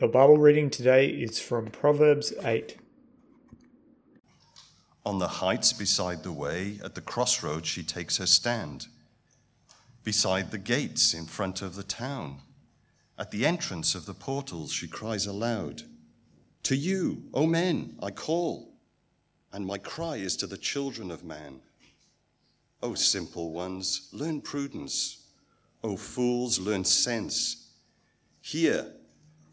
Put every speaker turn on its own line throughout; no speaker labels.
The Bible reading today is from Proverbs 8.
On the heights beside the way, at the crossroads, she takes her stand. Beside the gates in front of the town, at the entrance of the portals, she cries aloud To you, O men, I call, and my cry is to the children of man. O simple ones, learn prudence. O fools, learn sense. Hear,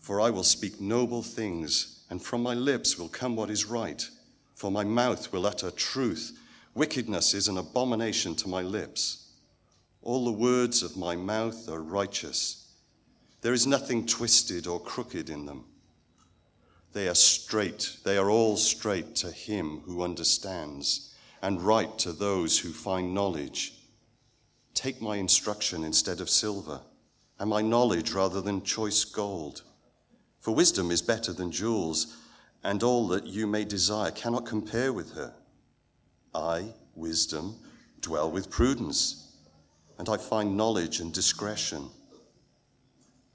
for I will speak noble things, and from my lips will come what is right, for my mouth will utter truth. Wickedness is an abomination to my lips. All the words of my mouth are righteous. There is nothing twisted or crooked in them. They are straight, they are all straight to him who understands, and right to those who find knowledge. Take my instruction instead of silver, and my knowledge rather than choice gold. For wisdom is better than jewels, and all that you may desire cannot compare with her. I, wisdom, dwell with prudence, and I find knowledge and discretion.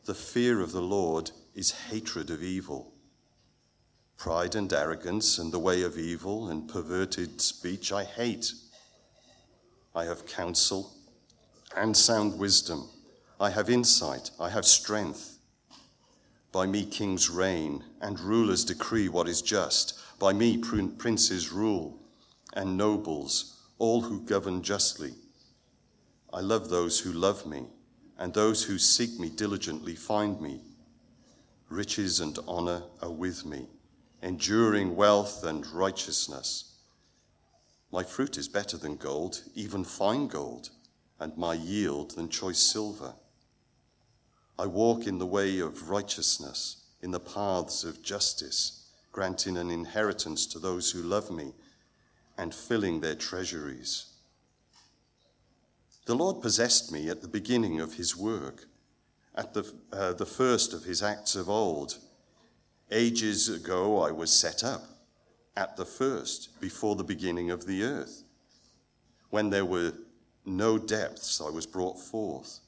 The fear of the Lord is hatred of evil. Pride and arrogance and the way of evil and perverted speech I hate. I have counsel and sound wisdom. I have insight. I have strength. By me kings reign, and rulers decree what is just. By me princes rule, and nobles, all who govern justly. I love those who love me, and those who seek me diligently find me. Riches and honor are with me, enduring wealth and righteousness. My fruit is better than gold, even fine gold, and my yield than choice silver. I walk in the way of righteousness, in the paths of justice, granting an inheritance to those who love me and filling their treasuries. The Lord possessed me at the beginning of his work, at the, uh, the first of his acts of old. Ages ago I was set up, at the first, before the beginning of the earth. When there were no depths, I was brought forth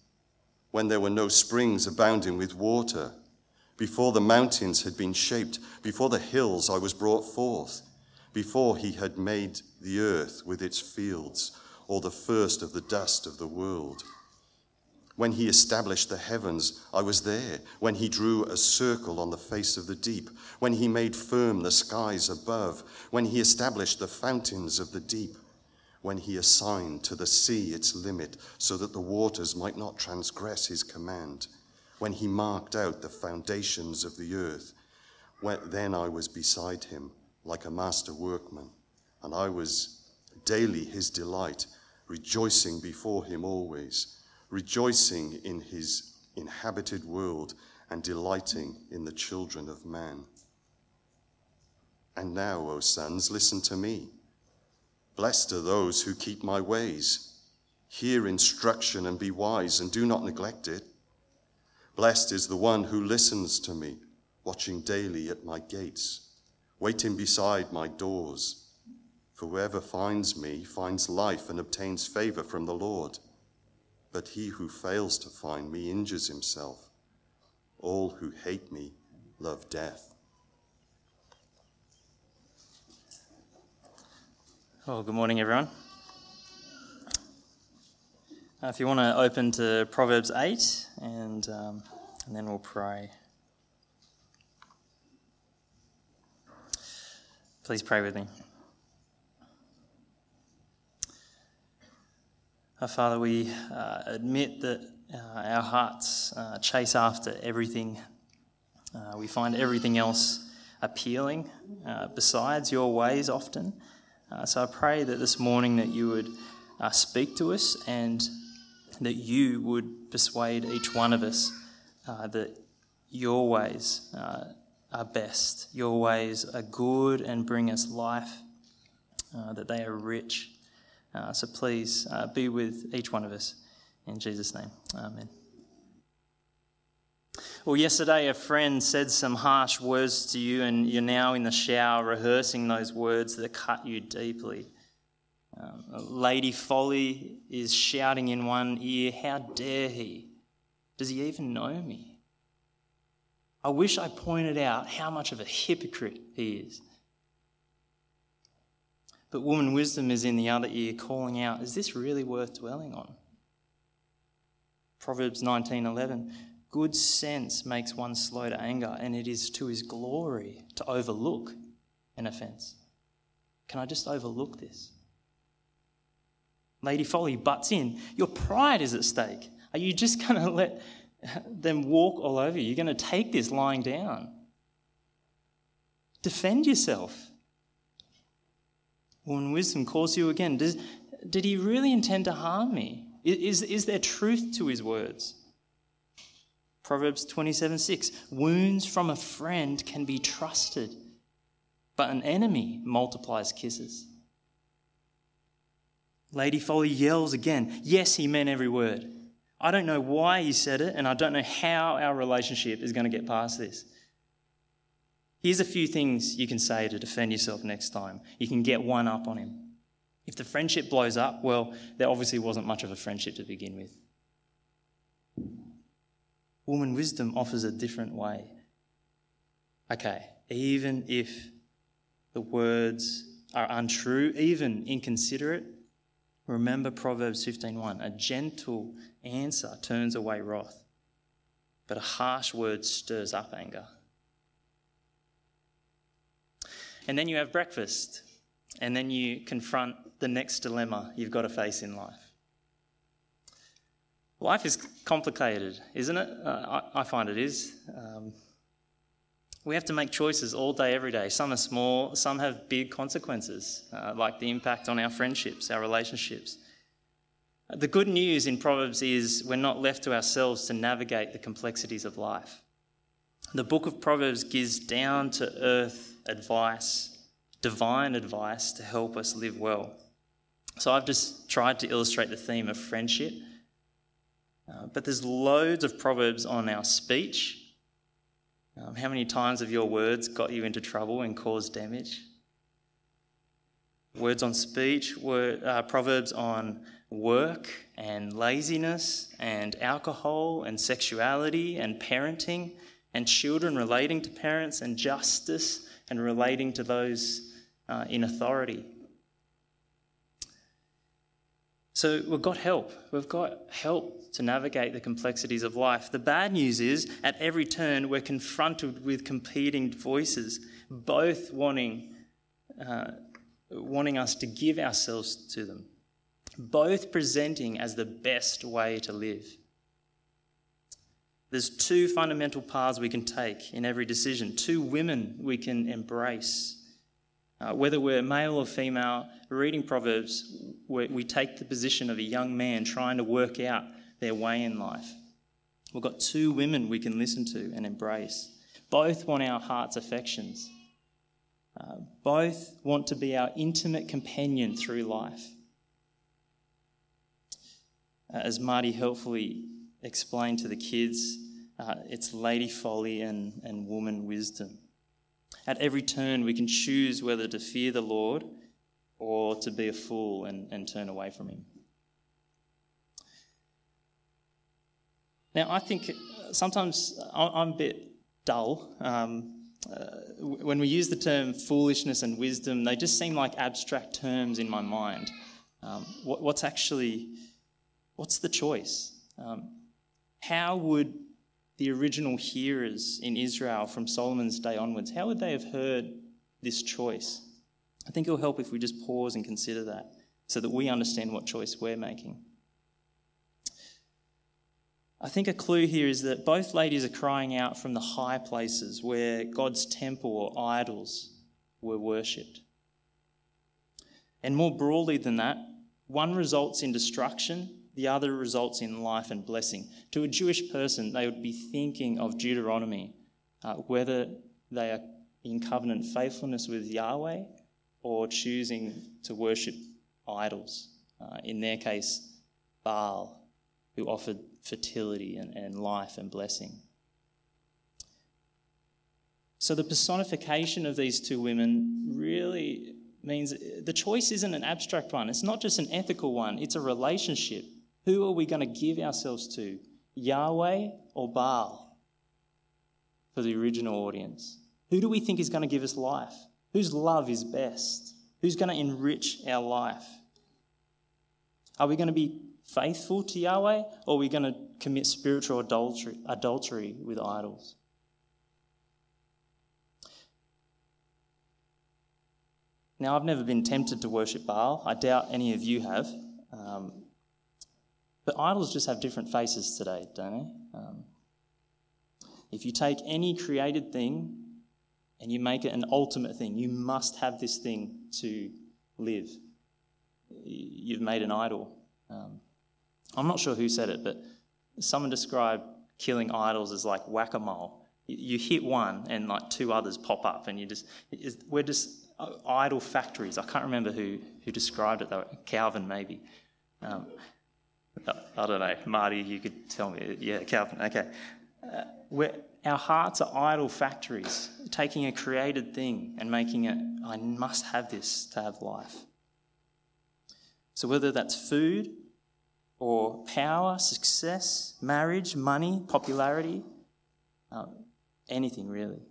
when there were no springs abounding with water, before the mountains had been shaped, before the hills I was brought forth, before he had made the earth with its fields, or the first of the dust of the world. When he established the heavens, I was there. When he drew a circle on the face of the deep. When he made firm the skies above. When he established the fountains of the deep when he assigned to the sea its limit so that the waters might not transgress his command, when he marked out the foundations of the earth. When, then I was beside him like a master workman, and I was daily his delight, rejoicing before him always, rejoicing in his inhabited world and delighting in the children of man. And now, O sons, listen to me. Blessed are those who keep my ways. Hear instruction and be wise, and do not neglect it. Blessed is the one who listens to me, watching daily at my gates, waiting beside my doors. For whoever finds me finds life and obtains favor from the Lord. But he who fails to find me injures himself. All who hate me love death.
Well, good morning, everyone. Uh, if you want to open to Proverbs 8, and, um, and then we'll pray. Please pray with me. Our Father, we uh, admit that uh, our hearts uh, chase after everything. Uh, we find everything else appealing uh, besides your ways often. Uh, so I pray that this morning that you would uh, speak to us and that you would persuade each one of us uh, that your ways uh, are best, your ways are good and bring us life, uh, that they are rich. Uh, so please be with each one of us. In Jesus' name, amen. Well, yesterday a friend said some harsh words to you, and you're now in the shower rehearsing those words that cut you deeply. Um, Lady Folly is shouting in one ear, How dare he? Does he even know me? I wish I pointed out how much of a hypocrite he is. But woman wisdom is in the other ear calling out, is this really worth dwelling on? Proverbs 19:11 Good sense makes one slow to anger and it is to his glory to overlook an offense. Can I just overlook this? Lady Folly butts in. Your pride is at stake. Are you just going to let them walk all over you? You're going to take this lying down. Defend yourself. When wisdom calls you again, does, did he really intend to harm me? Is, is there truth to his words? Proverbs 27 6 Wounds from a friend can be trusted, but an enemy multiplies kisses. Lady Folly yells again. Yes, he meant every word. I don't know why he said it, and I don't know how our relationship is going to get past this. Here's a few things you can say to defend yourself next time. You can get one up on him. If the friendship blows up, well, there obviously wasn't much of a friendship to begin with. Woman wisdom offers a different way. Okay, even if the words are untrue, even inconsiderate, remember Proverbs 15:1. A gentle answer turns away wrath, but a harsh word stirs up anger. And then you have breakfast, and then you confront the next dilemma you've got to face in life. Life is complicated, isn't it? Uh, I, I, find it is. Um, we have to make choices all day, every day. Some are small, some have big consequences, uh, like the impact on our friendships, our relationships. The good news in Proverbs is we're not left to ourselves to navigate the complexities of life. The book of Proverbs gives down to earth advice, divine advice to help us live well. So I've just tried to illustrate the theme of friendship. Uh, but there's loads of proverbs on our speech. Um, how many times have your words got you into trouble and caused damage? Words on speech, word, uh, proverbs on work and laziness and alcohol and sexuality and parenting and children relating to parents and justice and relating to those uh, in authority. So we've got help. We've got help to navigate the complexities of life. The bad news is, at every turn, we're confronted with competing voices, both wanting, uh, wanting us to give ourselves to them, both presenting as the best way to live. There's two fundamental paths we can take in every decision, two women we can embrace uh, whether we're male or female, reading Proverbs, we, we take the position of a young man trying to work out their way in life. We've got two women we can listen to and embrace. Both want our heart's affections. Uh, both want to be our intimate companion through life. Uh, as Marty helpfully explained to the kids, uh, it's lady folly and, and woman wisdom. At every turn, we can choose whether to fear the Lord or to be a fool and, and turn away from Him. Now, I think sometimes I'm a bit dull. Um, uh, when we use the term foolishness and wisdom, they just seem like abstract terms in my mind. Um, what, what's actually, what's the choice? Um, how would the original hearers in Israel from Solomon's day onwards, how would they have heard this choice? I think it'll help if we just pause and consider that so that we understand what choice we're making. I think a clue here is that both ladies are crying out from the high places where God's temple or idols were worshipped. And more broadly than that, one results in destruction the other results in life and blessing. To a Jewish person, they would be thinking of Deuteronomy, uh, whether they are in covenant faithfulness with Yahweh or choosing to worship idols. Uh, in their case, Baal, who offered fertility and, and life and blessing. So the personification of these two women really means the choice isn't an abstract one. It's not just an ethical one, it's a relationship. Who are we going to give ourselves to, Yahweh or Baal? for the original audience? Who do we think is going to give us life? Whose love is best? Who's going to enrich our life? Are we going to be faithful to Yahweh or are we going to commit spiritual adultery, adultery with idols? Now, I've never been tempted to worship Baal. I doubt any of you have. Um, but idols just have different faces today, don't they? Um, if you take any created thing and you make it an ultimate thing, you must have this thing to live. You've made an idol. Um, I'm not sure who said it, but someone described killing idols as like whack a mole. You hit one and like two others pop up, and you just, we're just idol factories. I can't remember who, who described it, though. Calvin, maybe. Um, I don't know. Marty, you could tell me. Yeah, Calvin. Okay. Uh, our hearts are idol factories, taking a created thing and making it, I must have this to have life. So, whether that's food or power, success, marriage, money, popularity, uh, anything really.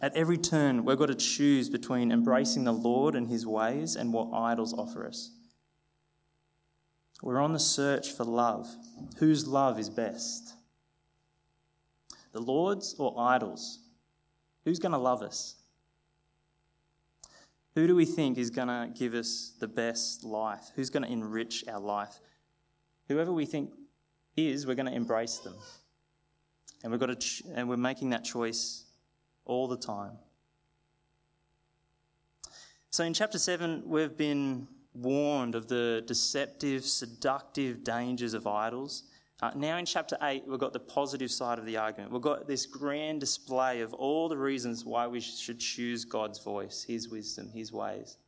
At every turn, we've got to choose between embracing the Lord and his ways and what idols offer us. We're on the search for love. Whose love is best? The Lord's or idols? Who's going to love us? Who do we think is going to give us the best life? Who's going to enrich our life? Whoever we think is, we're going to embrace them. And we've got to ch- and we're making that choice all the time. So in chapter 7, we've been warned of the deceptive, seductive dangers of idols. Uh, now in chapter 8, we've got the positive side of the argument. We've got this grand display of all the reasons why we should choose God's voice, His wisdom, His ways.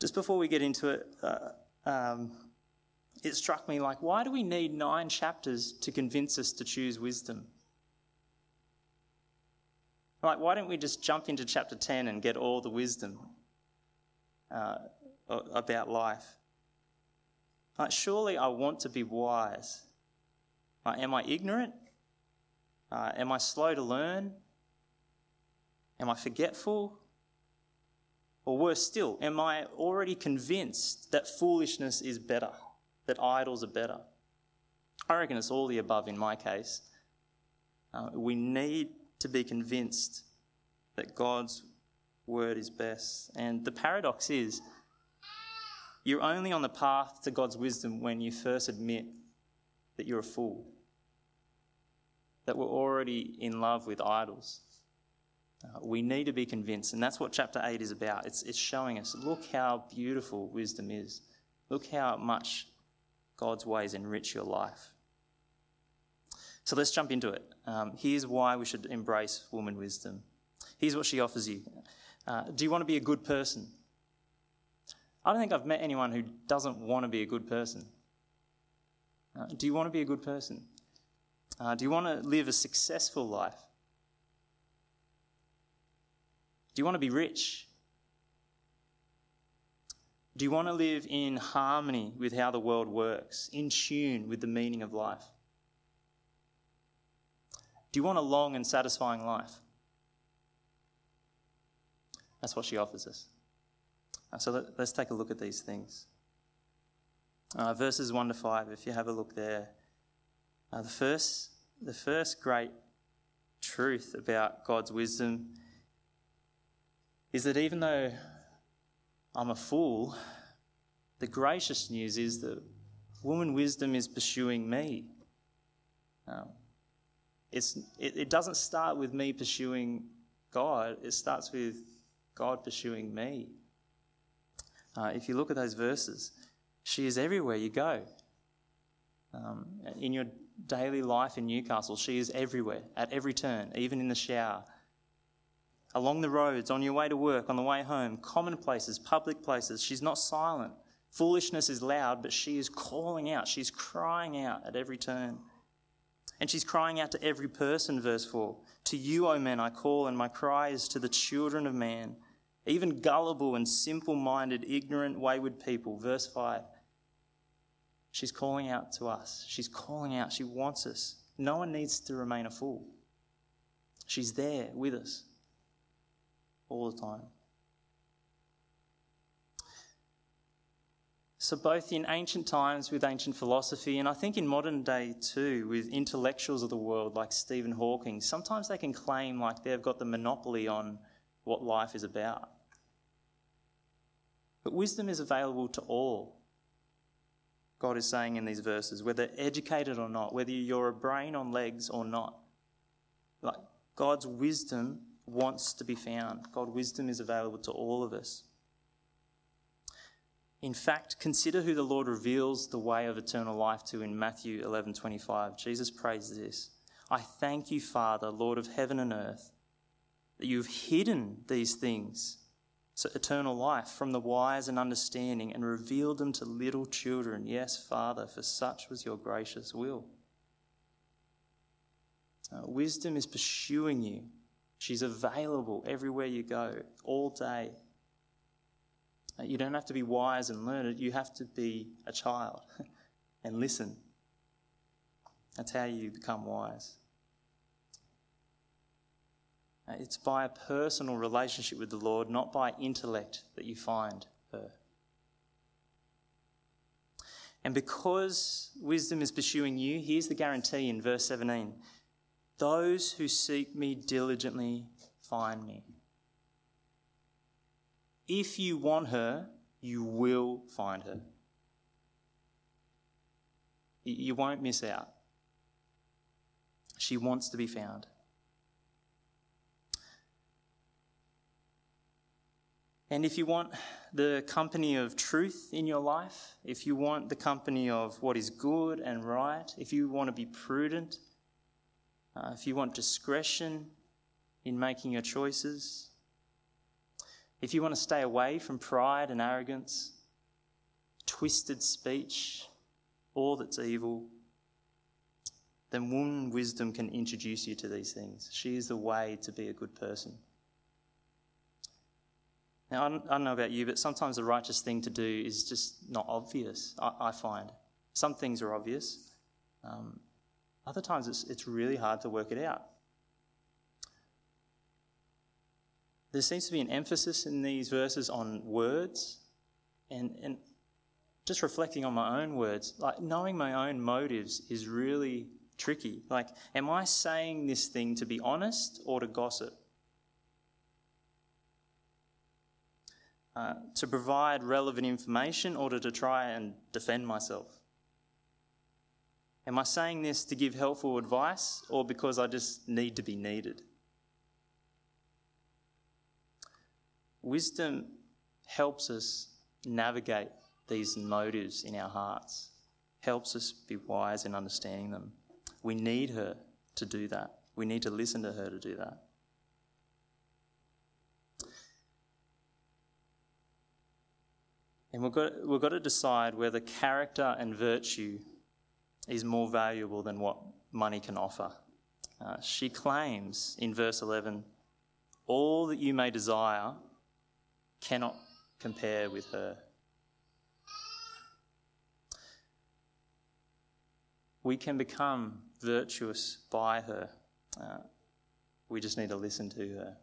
Just before we get into it, uh, um, it struck me like, why do we need nine chapters to convince us to choose wisdom? Like, why don't we just jump into chapter 10 and get all the wisdom uh, about life? Like, surely I want to be wise. Like, am I ignorant? Uh, am I slow to learn? Am I forgetful? Or worse still, am I already convinced that foolishness is better, that idols are better? I reckon it's all the above in my case. Uh, we need to be convinced that God's word is best. And the paradox is, you're only on the path to God's wisdom when you first admit that you're a fool, that we're already in love with idols. Uh, we need to be convinced, and that's what chapter 8 is about. It's, it's showing us look how beautiful wisdom is, look how much God's ways enrich your life. So let's jump into it. Um, here's why we should embrace woman wisdom. Here's what she offers you. Uh, do you want to be a good person? I don't think I've met anyone who doesn't want to be a good person. Uh, do you want to be a good person? Uh, do you want to live a successful life? Do you want to be rich? Do you want to live in harmony with how the world works, in tune with the meaning of life? Do you want a long and satisfying life? That's what she offers us. Uh, so let, us take a look at these things. Uh, verses 1 to 5, if you have a look there. Uh, the, first, the first great truth about God's wisdom is that even though I'm a fool, the gracious news is that woman wisdom is pursuing me. Um, it's, it, it doesn't start with me pursuing God, it starts with God pursuing me. Uh, if you look at those verses, she is everywhere you go. Um, in your daily life in Newcastle, she is everywhere, at every turn, even in the shower. Along the roads, on your way to work, on the way home, common places, public places, she's not silent. Foolishness is loud, but she is calling out. She's crying out at every turn. And she's crying out to every person, verse 4 To you, O men, I call, and my cry is to the children of man, even gullible and simple minded, ignorant, wayward people. Verse 5 She's calling out to us. She's calling out. She wants us. no one needs to remain a fool. She's there with us all the time. So, both in ancient times with ancient philosophy, and I think in modern day too, with intellectuals of the world like Stephen Hawking, sometimes they can claim like they've got the monopoly on what life is about. But wisdom is available to all. God is saying in these verses, whether educated or not, whether you're a brain on legs or not. Like God's wisdom wants to be found. God's wisdom is available to all of us. In fact, consider who the Lord reveals the way of eternal life to in Matthew 11:25. Jesus prays this, "I thank you, Father, Lord of heaven and earth, that you've hidden these things, eternal life from the wise and understanding and revealed them to little children. Yes, Father, for such was your gracious will." Uh, wisdom is pursuing you. She's available everywhere you go, all day. Uh, you don't have to be wise and learned, you have to be a child and listen. That's how you become wise. Uh, it's by a personal relationship with the Lord, not by intellect, that you find her. And because wisdom is pursuing you, here's the guarantee in verse 17 Those who seek me diligently find me. If you want her, you will find her. You won't miss out. She wants to be found. And if you want the company of truth in your life, if you want the company of what is good and right, if you want to be prudent, uh, if you want discretion in making your choices, if you want to stay away from pride and arrogance, twisted speech, all that's evil, then woman wisdom can introduce you to these things. She is the way to be a good person. Now, I don't, know about you, but sometimes the righteous thing to do is just not obvious, I, I find. Some things are obvious, um, other times it's, it's really hard to work it out. there seems to be an emphasis in these verses on words and, and just reflecting on my own words, like knowing my own motives is really tricky. Like, am I saying this thing to be honest or to gossip? To provide relevant information or to try and defend myself? Am I saying this to give helpful advice or because I just need to be needed? Wisdom helps us navigate these motives in our hearts, helps us be wise in understanding them. We need her to do that. We need to listen to her to do that. And we've got, we've got to decide whether character and virtue is more valuable than what money can offer. Uh, she claims in verse 11 all that you may desire cannot compare with her. We can become virtuous by her. Uh, we just need to listen to her.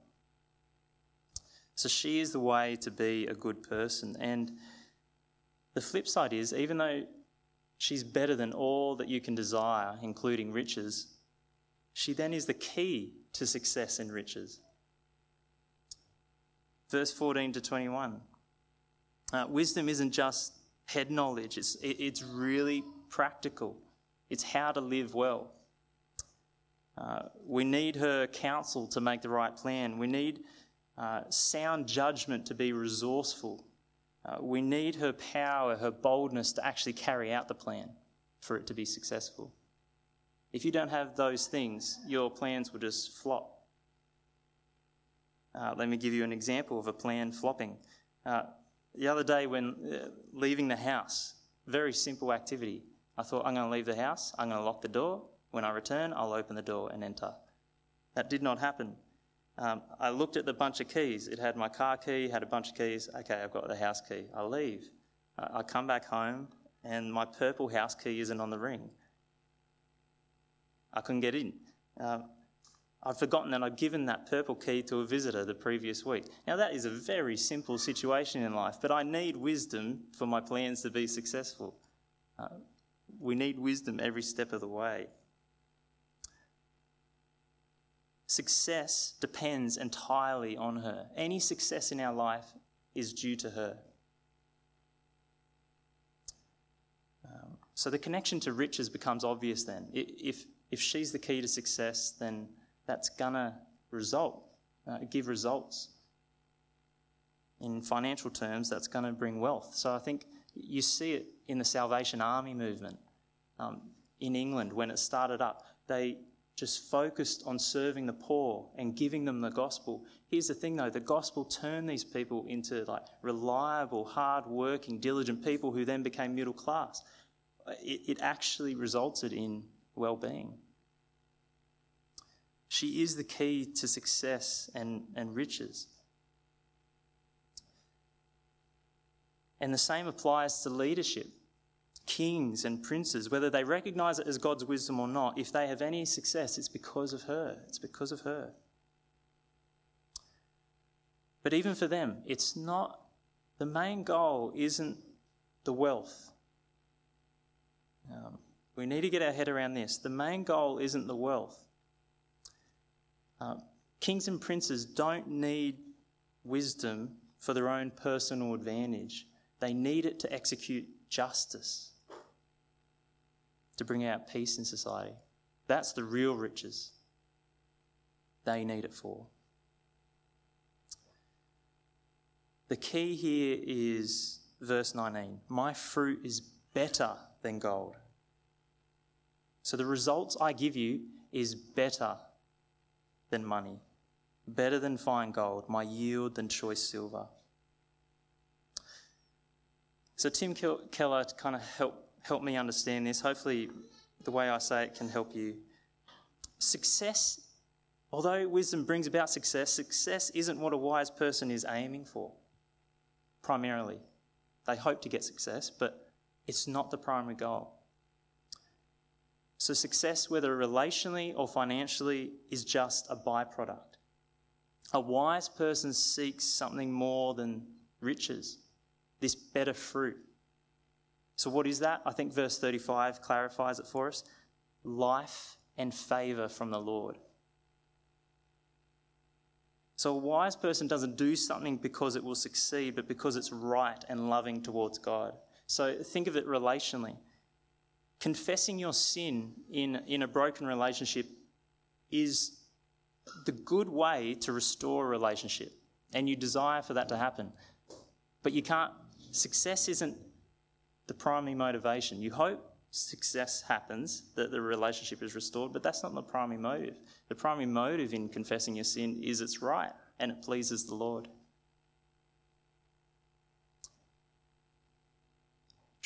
So she is the way to be a good person. And the flip side is, even though she's better than all that you can desire, including riches, she then is the key to success and riches verse 14 to 21. Uh, wisdom isn't just head knowledge, it's, it, it's really practical. It's how to live well. Uh, we need her counsel to make the right plan. We need uh, sound judgment to be resourceful. Uh, we need her power, her boldness to actually carry out the plan for it to be successful. If you don't have those things, your plans will just flop. Uh, let me give you an example of a plan flopping. Uh, the other day, when uh, leaving the house, very simple activity. I thought, I'm going to leave the house, I'm going to lock the door. When I return, I'll open the door and enter. That did not happen. Um, I looked at the bunch of keys. It had my car key, had a bunch of keys. Okay, I've got the house key. I leave. I come back home, and my purple house key isn't on the ring. I couldn't get in. Uh, I'd forgotten that I'd given that purple key to a visitor the previous week. Now, that is a very simple situation in life, but I need wisdom for my plans to be successful. Uh, we need wisdom every step of the way. Success depends entirely on her. Any success in our life is due to her. Um, so the connection to riches becomes obvious then. If, if she's the key to success, then that's going to result, uh, give results. In financial terms, that's going to bring wealth. So I think you see it in the Salvation Army movement um, in England when it started up. They just focused on serving the poor and giving them the gospel. Here's the thing though, the gospel turned these people into like reliable, hard-working, diligent people who then became middle class. It, it actually resulted in well-being. She is the key to success and, and riches. And the same applies to leadership. Kings and princes, whether they recognize it as God's wisdom or not, if they have any success, it's because of her. It's because of her. But even for them, it's not, the main goal isn't the wealth. Um, we need to get our head around this. The main goal isn't the wealth. Uh, kings and princes don't need wisdom for their own personal advantage, they need it to execute justice, to bring out peace in society. That's the real riches they need it for. The key here is verse 19 My fruit is better than gold. So the results I give you is better than money, better than fine gold, my yield than choice silver. So, Tim Keller kind of help, help me understand this. Hopefully, the way I say it can help you. Success, although wisdom brings about success, success isn't what a wise person is aiming for, primarily. They hope to get success, but it's not the primary goal. So, success, whether relationally or financially, is just a byproduct. A wise person seeks something more than riches, this better fruit. So, what is that? I think verse 35 clarifies it for us life and favour from the Lord. So, a wise person doesn't do something because it will succeed, but because it's right and loving towards God. So, think of it relationally confessing your sin in, in a broken relationship is the good way to restore a relationship, and you desire for that to happen. But you can't, success isn't the primary motivation. You hope success happens, that the relationship is restored, but that's not the primary motive. The primary motive in confessing your sin is it's right and it pleases the Lord.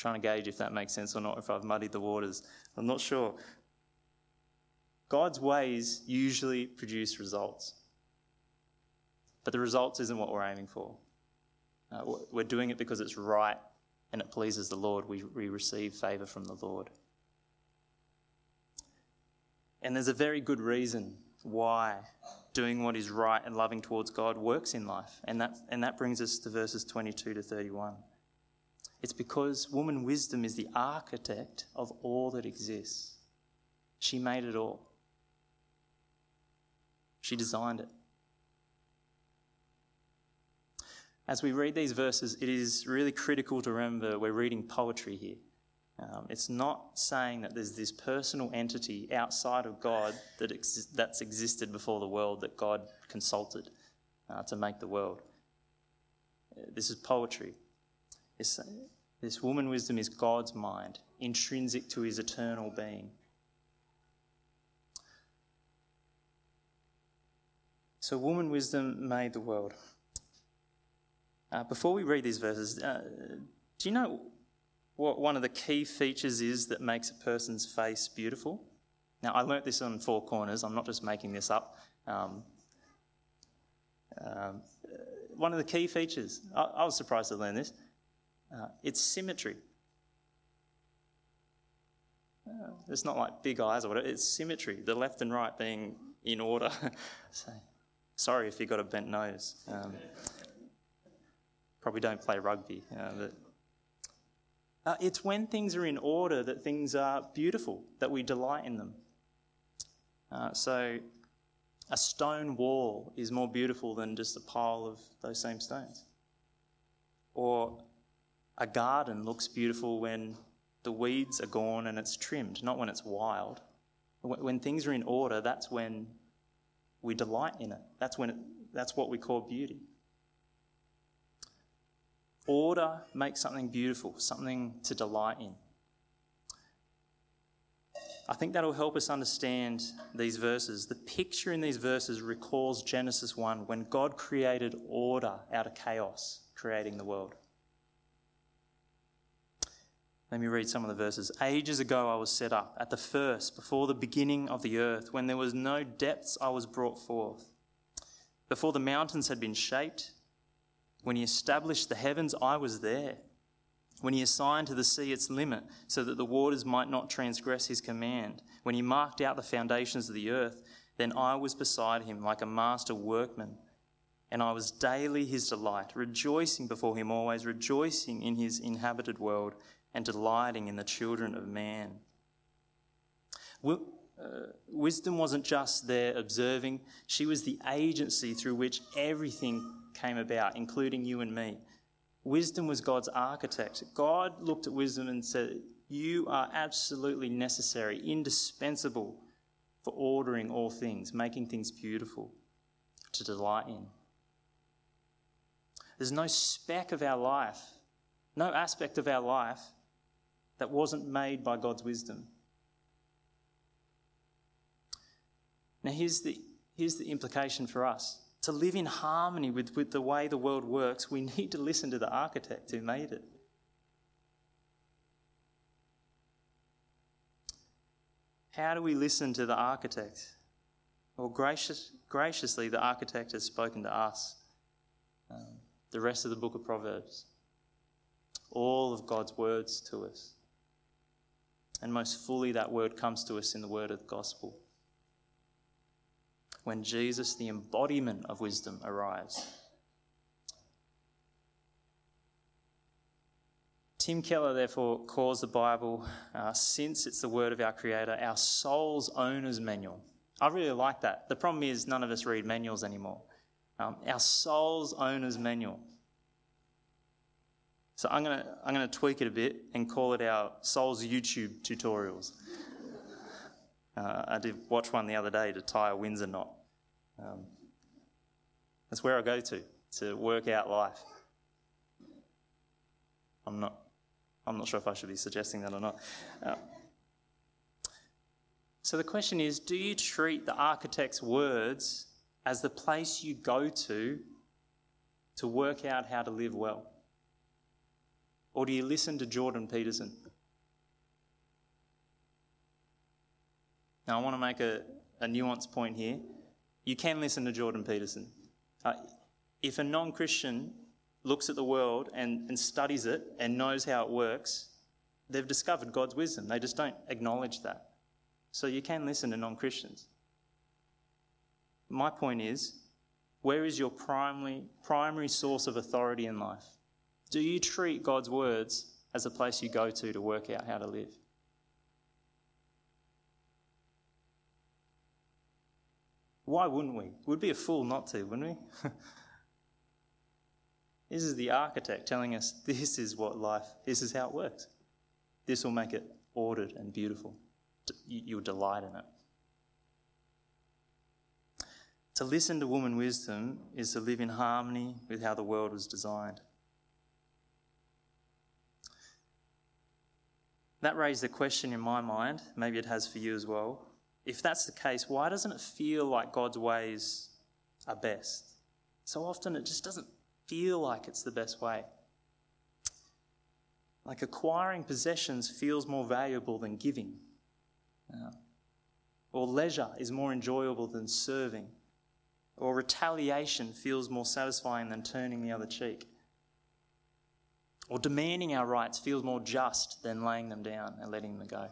trying to gauge if that makes sense or not, if I've muddied the waters. I'm not sure. God's ways usually produce results, but the results isn't what we're aiming for. Uh, we're doing it because it's right and it pleases the Lord. We, we receive favour from the Lord. And there's a very good reason why doing what is right and loving towards God works in life. And that, and that brings us to verses 22 to 31. It's because woman wisdom is the architect of all that exists. She made it all, she designed it. As we read these verses, it is really critical to remember we're reading poetry here. Um, it's not saying that there's this personal entity outside of God that ex- that's existed before the world that God consulted uh, to make the world. This is poetry. This, this woman wisdom is God's mind, intrinsic to his eternal being. So, woman wisdom made the world. Uh, before we read these verses, uh, do you know what one of the key features is that makes a person's face beautiful? Now, I learnt this on Four Corners, I'm not just making this up. Um, um, one of the key features, I, I was surprised to learn this, uh, it's symmetry. Uh, it's not like big eyes or whatever, it's symmetry, the left and right being in order. so, sorry if you've got a bent nose. Um, probably don't play rugby, but uh, it's when things are in order that things are beautiful, that we delight in them. Uh, so, a stone wall is more beautiful than just a pile of those same stones. Or a garden looks beautiful when the weeds are gone and it's trimmed, not when it's wild. When things are in order, that's when we delight in it. That's when it, that's what we call beauty. Order makes something beautiful, something to delight in. I think that'll help us understand these verses. The picture in these verses recalls Genesis 1 when God created order out of chaos, creating the world. Let me read some of the verses. Ages ago I was set up, at the first, before the beginning of the earth, when there was no depths, I was brought forth. Before the mountains had been shaped, when he established the heavens, I was there. When he assigned to the sea its limit, so that the waters might not transgress his command. When he marked out the foundations of the earth, then I was beside him like a master workman. And I was daily his delight, rejoicing before him always, rejoicing in his inhabited world, and delighting in the children of man. Uh, wisdom wasn't just there observing, she was the agency through which everything came about, including you and me. Wisdom was God's architect. God looked at wisdom and said, You are absolutely necessary, indispensable for ordering all things, making things beautiful, to delight in. There's no speck of our life, no aspect of our life that wasn't made by God's wisdom. Now, here's the, here's the implication for us to live in harmony with, with the way the world works, we need to listen to the architect who made it. How do we listen to the architect? Well, gracious, graciously, the architect has spoken to us. Um, the rest of the book of Proverbs. All of God's words to us. And most fully, that word comes to us in the word of the gospel when Jesus, the embodiment of wisdom, arrives. Tim Keller, therefore, calls the Bible, uh, since it's the word of our Creator, our soul's owner's manual. I really like that. The problem is, none of us read manuals anymore. Um, our soul's owner's manual. So I'm going to I'm gonna tweak it a bit and call it our soul's YouTube tutorials. Uh, I did watch one the other day to tie a Windsor knot. Um, that's where I go to to work out life. I'm not. I'm not sure if I should be suggesting that or not. Uh, so the question is: Do you treat the architect's words as the place you go to to work out how to live well, or do you listen to Jordan Peterson? Now, I want to make a, a nuanced point here. You can listen to Jordan Peterson. Uh, if a non Christian looks at the world and, and studies it and knows how it works, they've discovered God's wisdom. They just don't acknowledge that. So you can listen to non Christians. My point is where is your primary, primary source of authority in life? Do you treat God's words as a place you go to to work out how to live? Why wouldn't we? We'd be a fool not to, wouldn't we? this is the architect telling us this is what life, this is how it works. This will make it ordered and beautiful. You'll delight in it. To listen to woman wisdom is to live in harmony with how the world was designed. That raised a question in my mind, maybe it has for you as well if that's the case, why doesn't it feel like God's ways are best? So often it just doesn't feel like it's the best way. Like acquiring possessions feels more valuable than giving. Uh, or leisure is more enjoyable than serving. Or retaliation feels more satisfying than turning the other cheek. Or demanding our rights feels more just than laying them down and letting them go.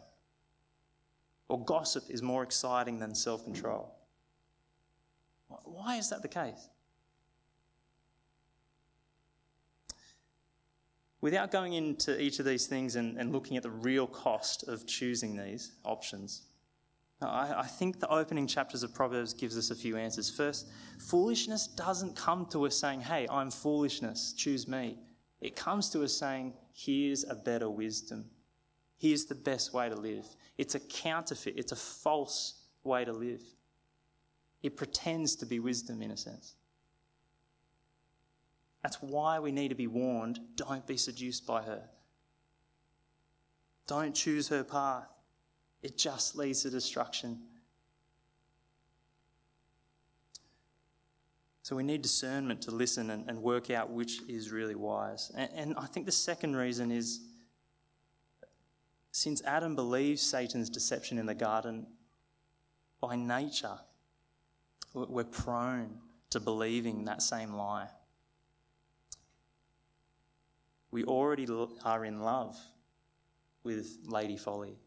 Or gossip is more exciting than self control. Why is that the case? Without going into each of these things and, and looking at the real cost of choosing these options, I, I think the opening chapters of Proverbs gives us a few answers. First, foolishness doesn't come to us saying, hey, I'm foolishness, choose me. It comes to us saying, here's a better wisdom. Here's the best way to live. It's a counterfeit, it's a false way to live. It pretends to be wisdom in a sense. That's why we need to be warned don't be seduced by her. Don't choose her path. It just leads to destruction. So we need discernment to listen and, and work out which is really wise. And, and I think the second reason is since Adam believes Satan's deception in the garden, by nature, we're prone to believing that same lie. We already are in love with Lady Folly.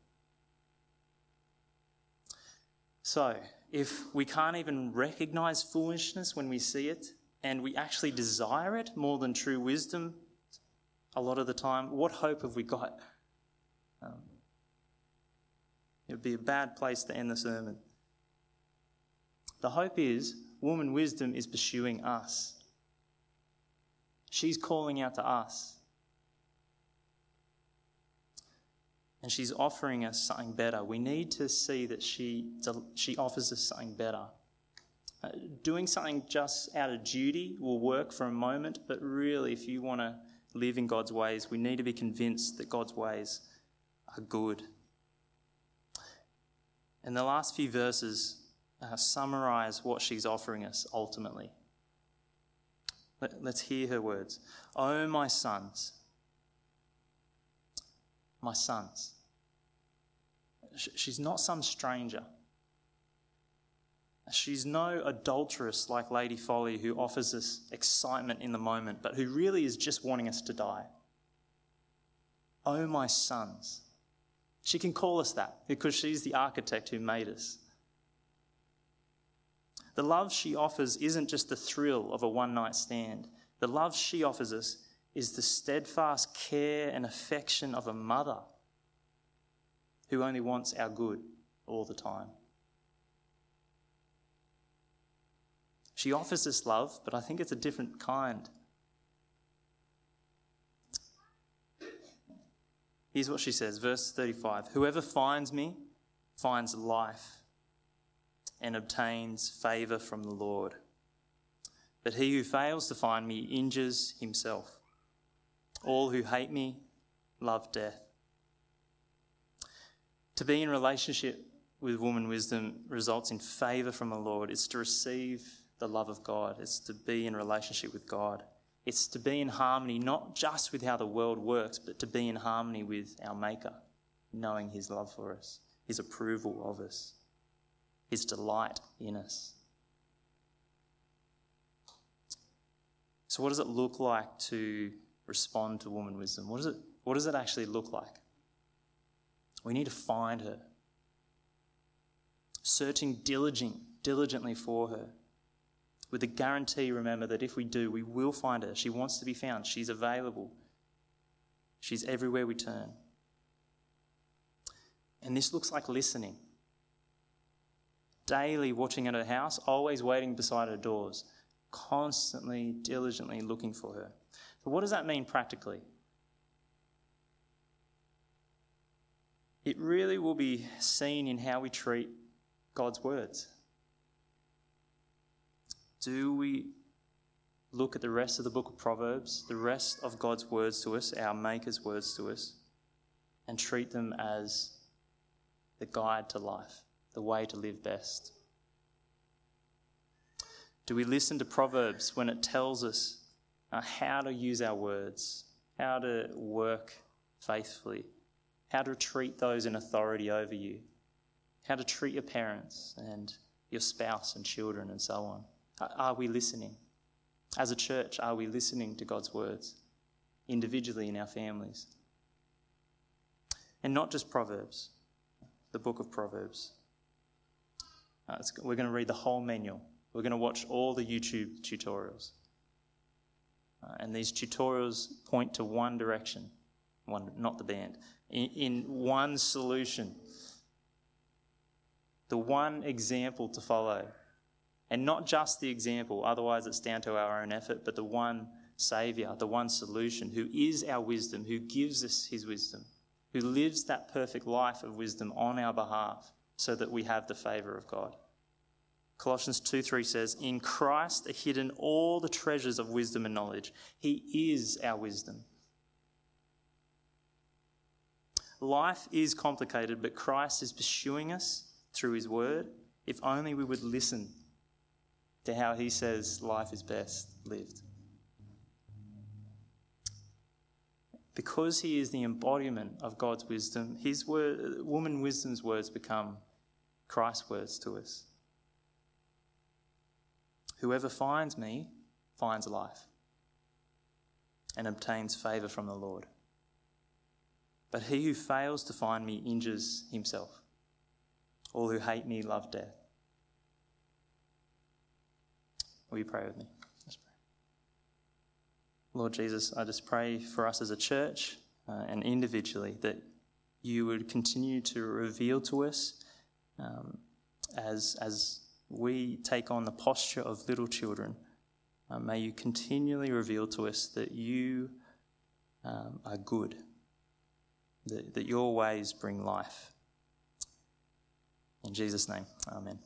So, if we can't even recognize foolishness when we see it, and we actually desire it more than true wisdom a lot of the time, what hope have we got? It would be a bad place to end the sermon. The hope is woman wisdom is pursuing us. She's calling out to us. and she's offering us something better. We need to see that she, she offers us something better. Uh, doing something just out of duty will work for a moment, but really, if you want to live in God's ways, we need to be convinced that God's ways are good. And the last few verses uh, summarize what she's offering us ultimately. Let, let's hear her words. Oh, my sons my sons. She's not some stranger. She's no adulteress like Lady Folly who offers us excitement in the moment, but who really is just wanting us to die. Oh, my sons. She can call us that because she's the architect who made us. The love she offers isn't just the thrill of a one night stand. The love she offers us is the steadfast care and affection of a mother who only wants our good all the time. She offers us love, but I think it's a different kind. Here's what she says, verse 35 Whoever finds me finds life and obtains favour from the Lord. But he who fails to find me injures himself. All who hate me love death. To be in relationship with woman wisdom results in favour from the Lord. It's to receive the love of God, it's to be in relationship with God. It's to be in harmony, not just with how the world works, but to be in harmony with our Maker, knowing His love for us, His approval of us, His delight in us. So, what does it look like to respond to woman wisdom? What, is it, what does it actually look like? We need to find her. Searching diligent, diligently for her. With a guarantee, remember, that if we do, we will find her. She wants to be found. She's available. She's everywhere we turn. And this looks like listening. Daily watching at her house, always waiting beside her doors, constantly, diligently looking for her. So, what does that mean practically? It really will be seen in how we treat God's words. Do we look at the rest of the book of Proverbs, the rest of God's words to us, our Maker's words to us, and treat them as the guide to life, the way to live best? Do we listen to Proverbs when it tells us uh, how to use our words, how to work faithfully, how to treat those in authority over you, how to treat your parents and your spouse and children and so on. Are we listening? As a church, are we listening to God's words individually in our families? And not just Proverbs. the book of Proverbs. Uh, we're going to read the whole manual. We're going to watch all the YouTube tutorials. Uh, and these tutorials point to one direction, one, not the band, in, in one solution, the one example to follow. And not just the example, otherwise it's down to our own effort, but the one Saviour, the one solution, who is our wisdom, who gives us his wisdom, who lives that perfect life of wisdom on our behalf so that we have the favour of God. Colossians 2 3 says, In Christ are hidden all the treasures of wisdom and knowledge. He is our wisdom. Life is complicated, but Christ is pursuing us through His word. If only we would listen to how He says life is best lived. Because He is the embodiment of God's wisdom, His word, woman wisdom's words become Christ's words to us. Whoever finds me finds life and obtains favour from the Lord. But he who fails to find me injures himself. All who hate me love death. Will you pray with me? Let's pray. Lord Jesus, I just pray for us as a church uh, and individually that you would continue to reveal to us um, as, as we take on the posture of little children, uh, may you continually reveal to us that you um, are good, that, that your ways bring life. In Jesus' name, amen.